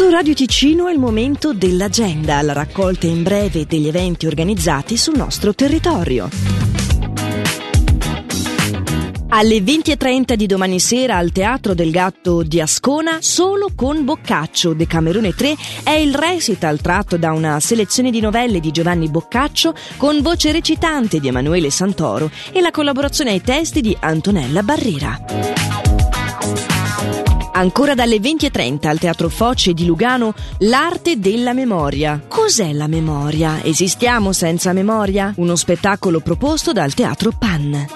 Su Radio Ticino è il momento dell'agenda, la raccolta in breve degli eventi organizzati sul nostro territorio. Alle 20.30 di domani sera al Teatro del Gatto di Ascona, solo con Boccaccio, Decamerone 3, è il recital tratto da una selezione di novelle di Giovanni Boccaccio con voce recitante di Emanuele Santoro e la collaborazione ai testi di Antonella Barrera. Ancora dalle 20.30 al Teatro Foce di Lugano, l'arte della memoria. Cos'è la memoria? Esistiamo senza memoria? Uno spettacolo proposto dal Teatro Pan.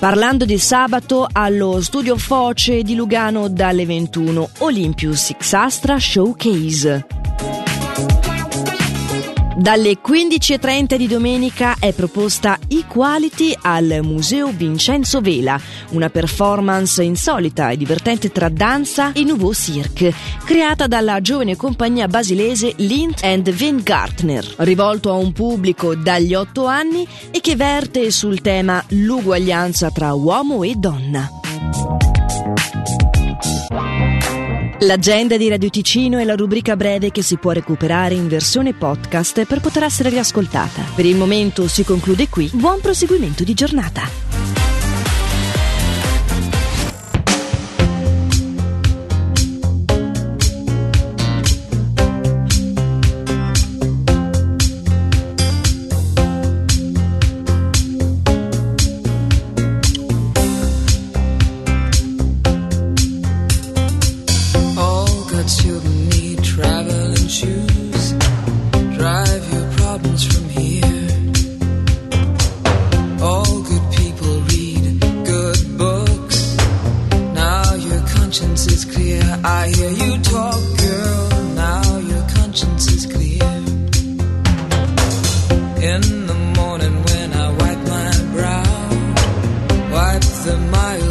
Parlando di sabato allo studio Foce di Lugano dalle 21 Olympus X Astra Showcase. Dalle 15.30 di domenica è proposta Equality al Museo Vincenzo Vela, una performance insolita e divertente tra danza e nouveau cirque, creata dalla giovane compagnia basilese Lint and Gartner, rivolto a un pubblico dagli 8 anni e che verte sul tema l'uguaglianza tra uomo e donna. L'agenda di Radio Ticino è la rubrica breve che si può recuperare in versione podcast per poter essere riascoltata. Per il momento si conclude qui. Buon proseguimento di giornata.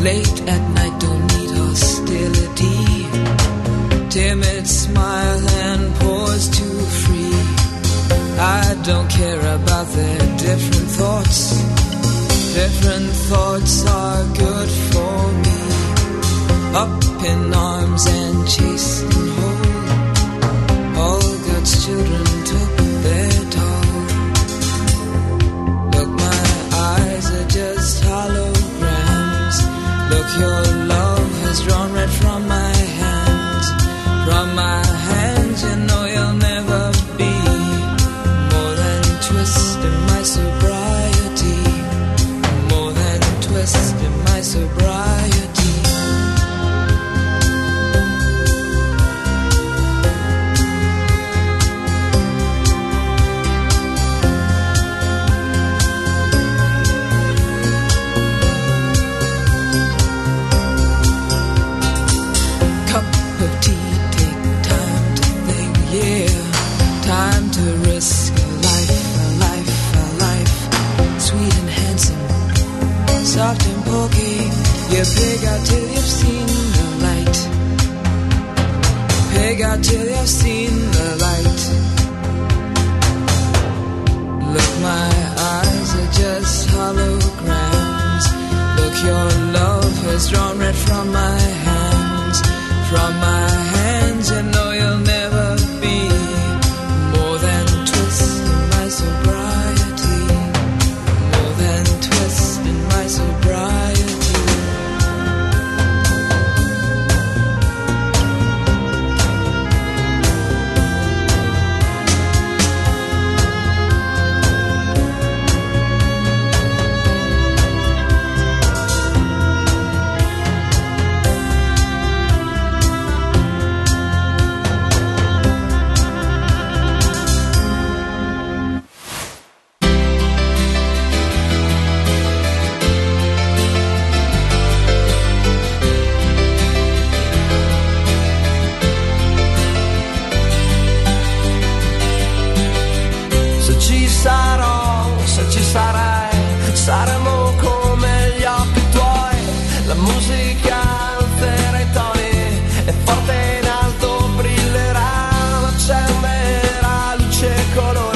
Late at night, don't need hostility. Timid smile and pause too free. I don't care about their different thoughts. Different thoughts are good for me. Up in arms and chasing pig out till you've seen the light. Pig out till you've seen sarai, saremo come gli occhi tuoi, la musica alzerà i toni e forte in alto brillerà, accenderà luce e colore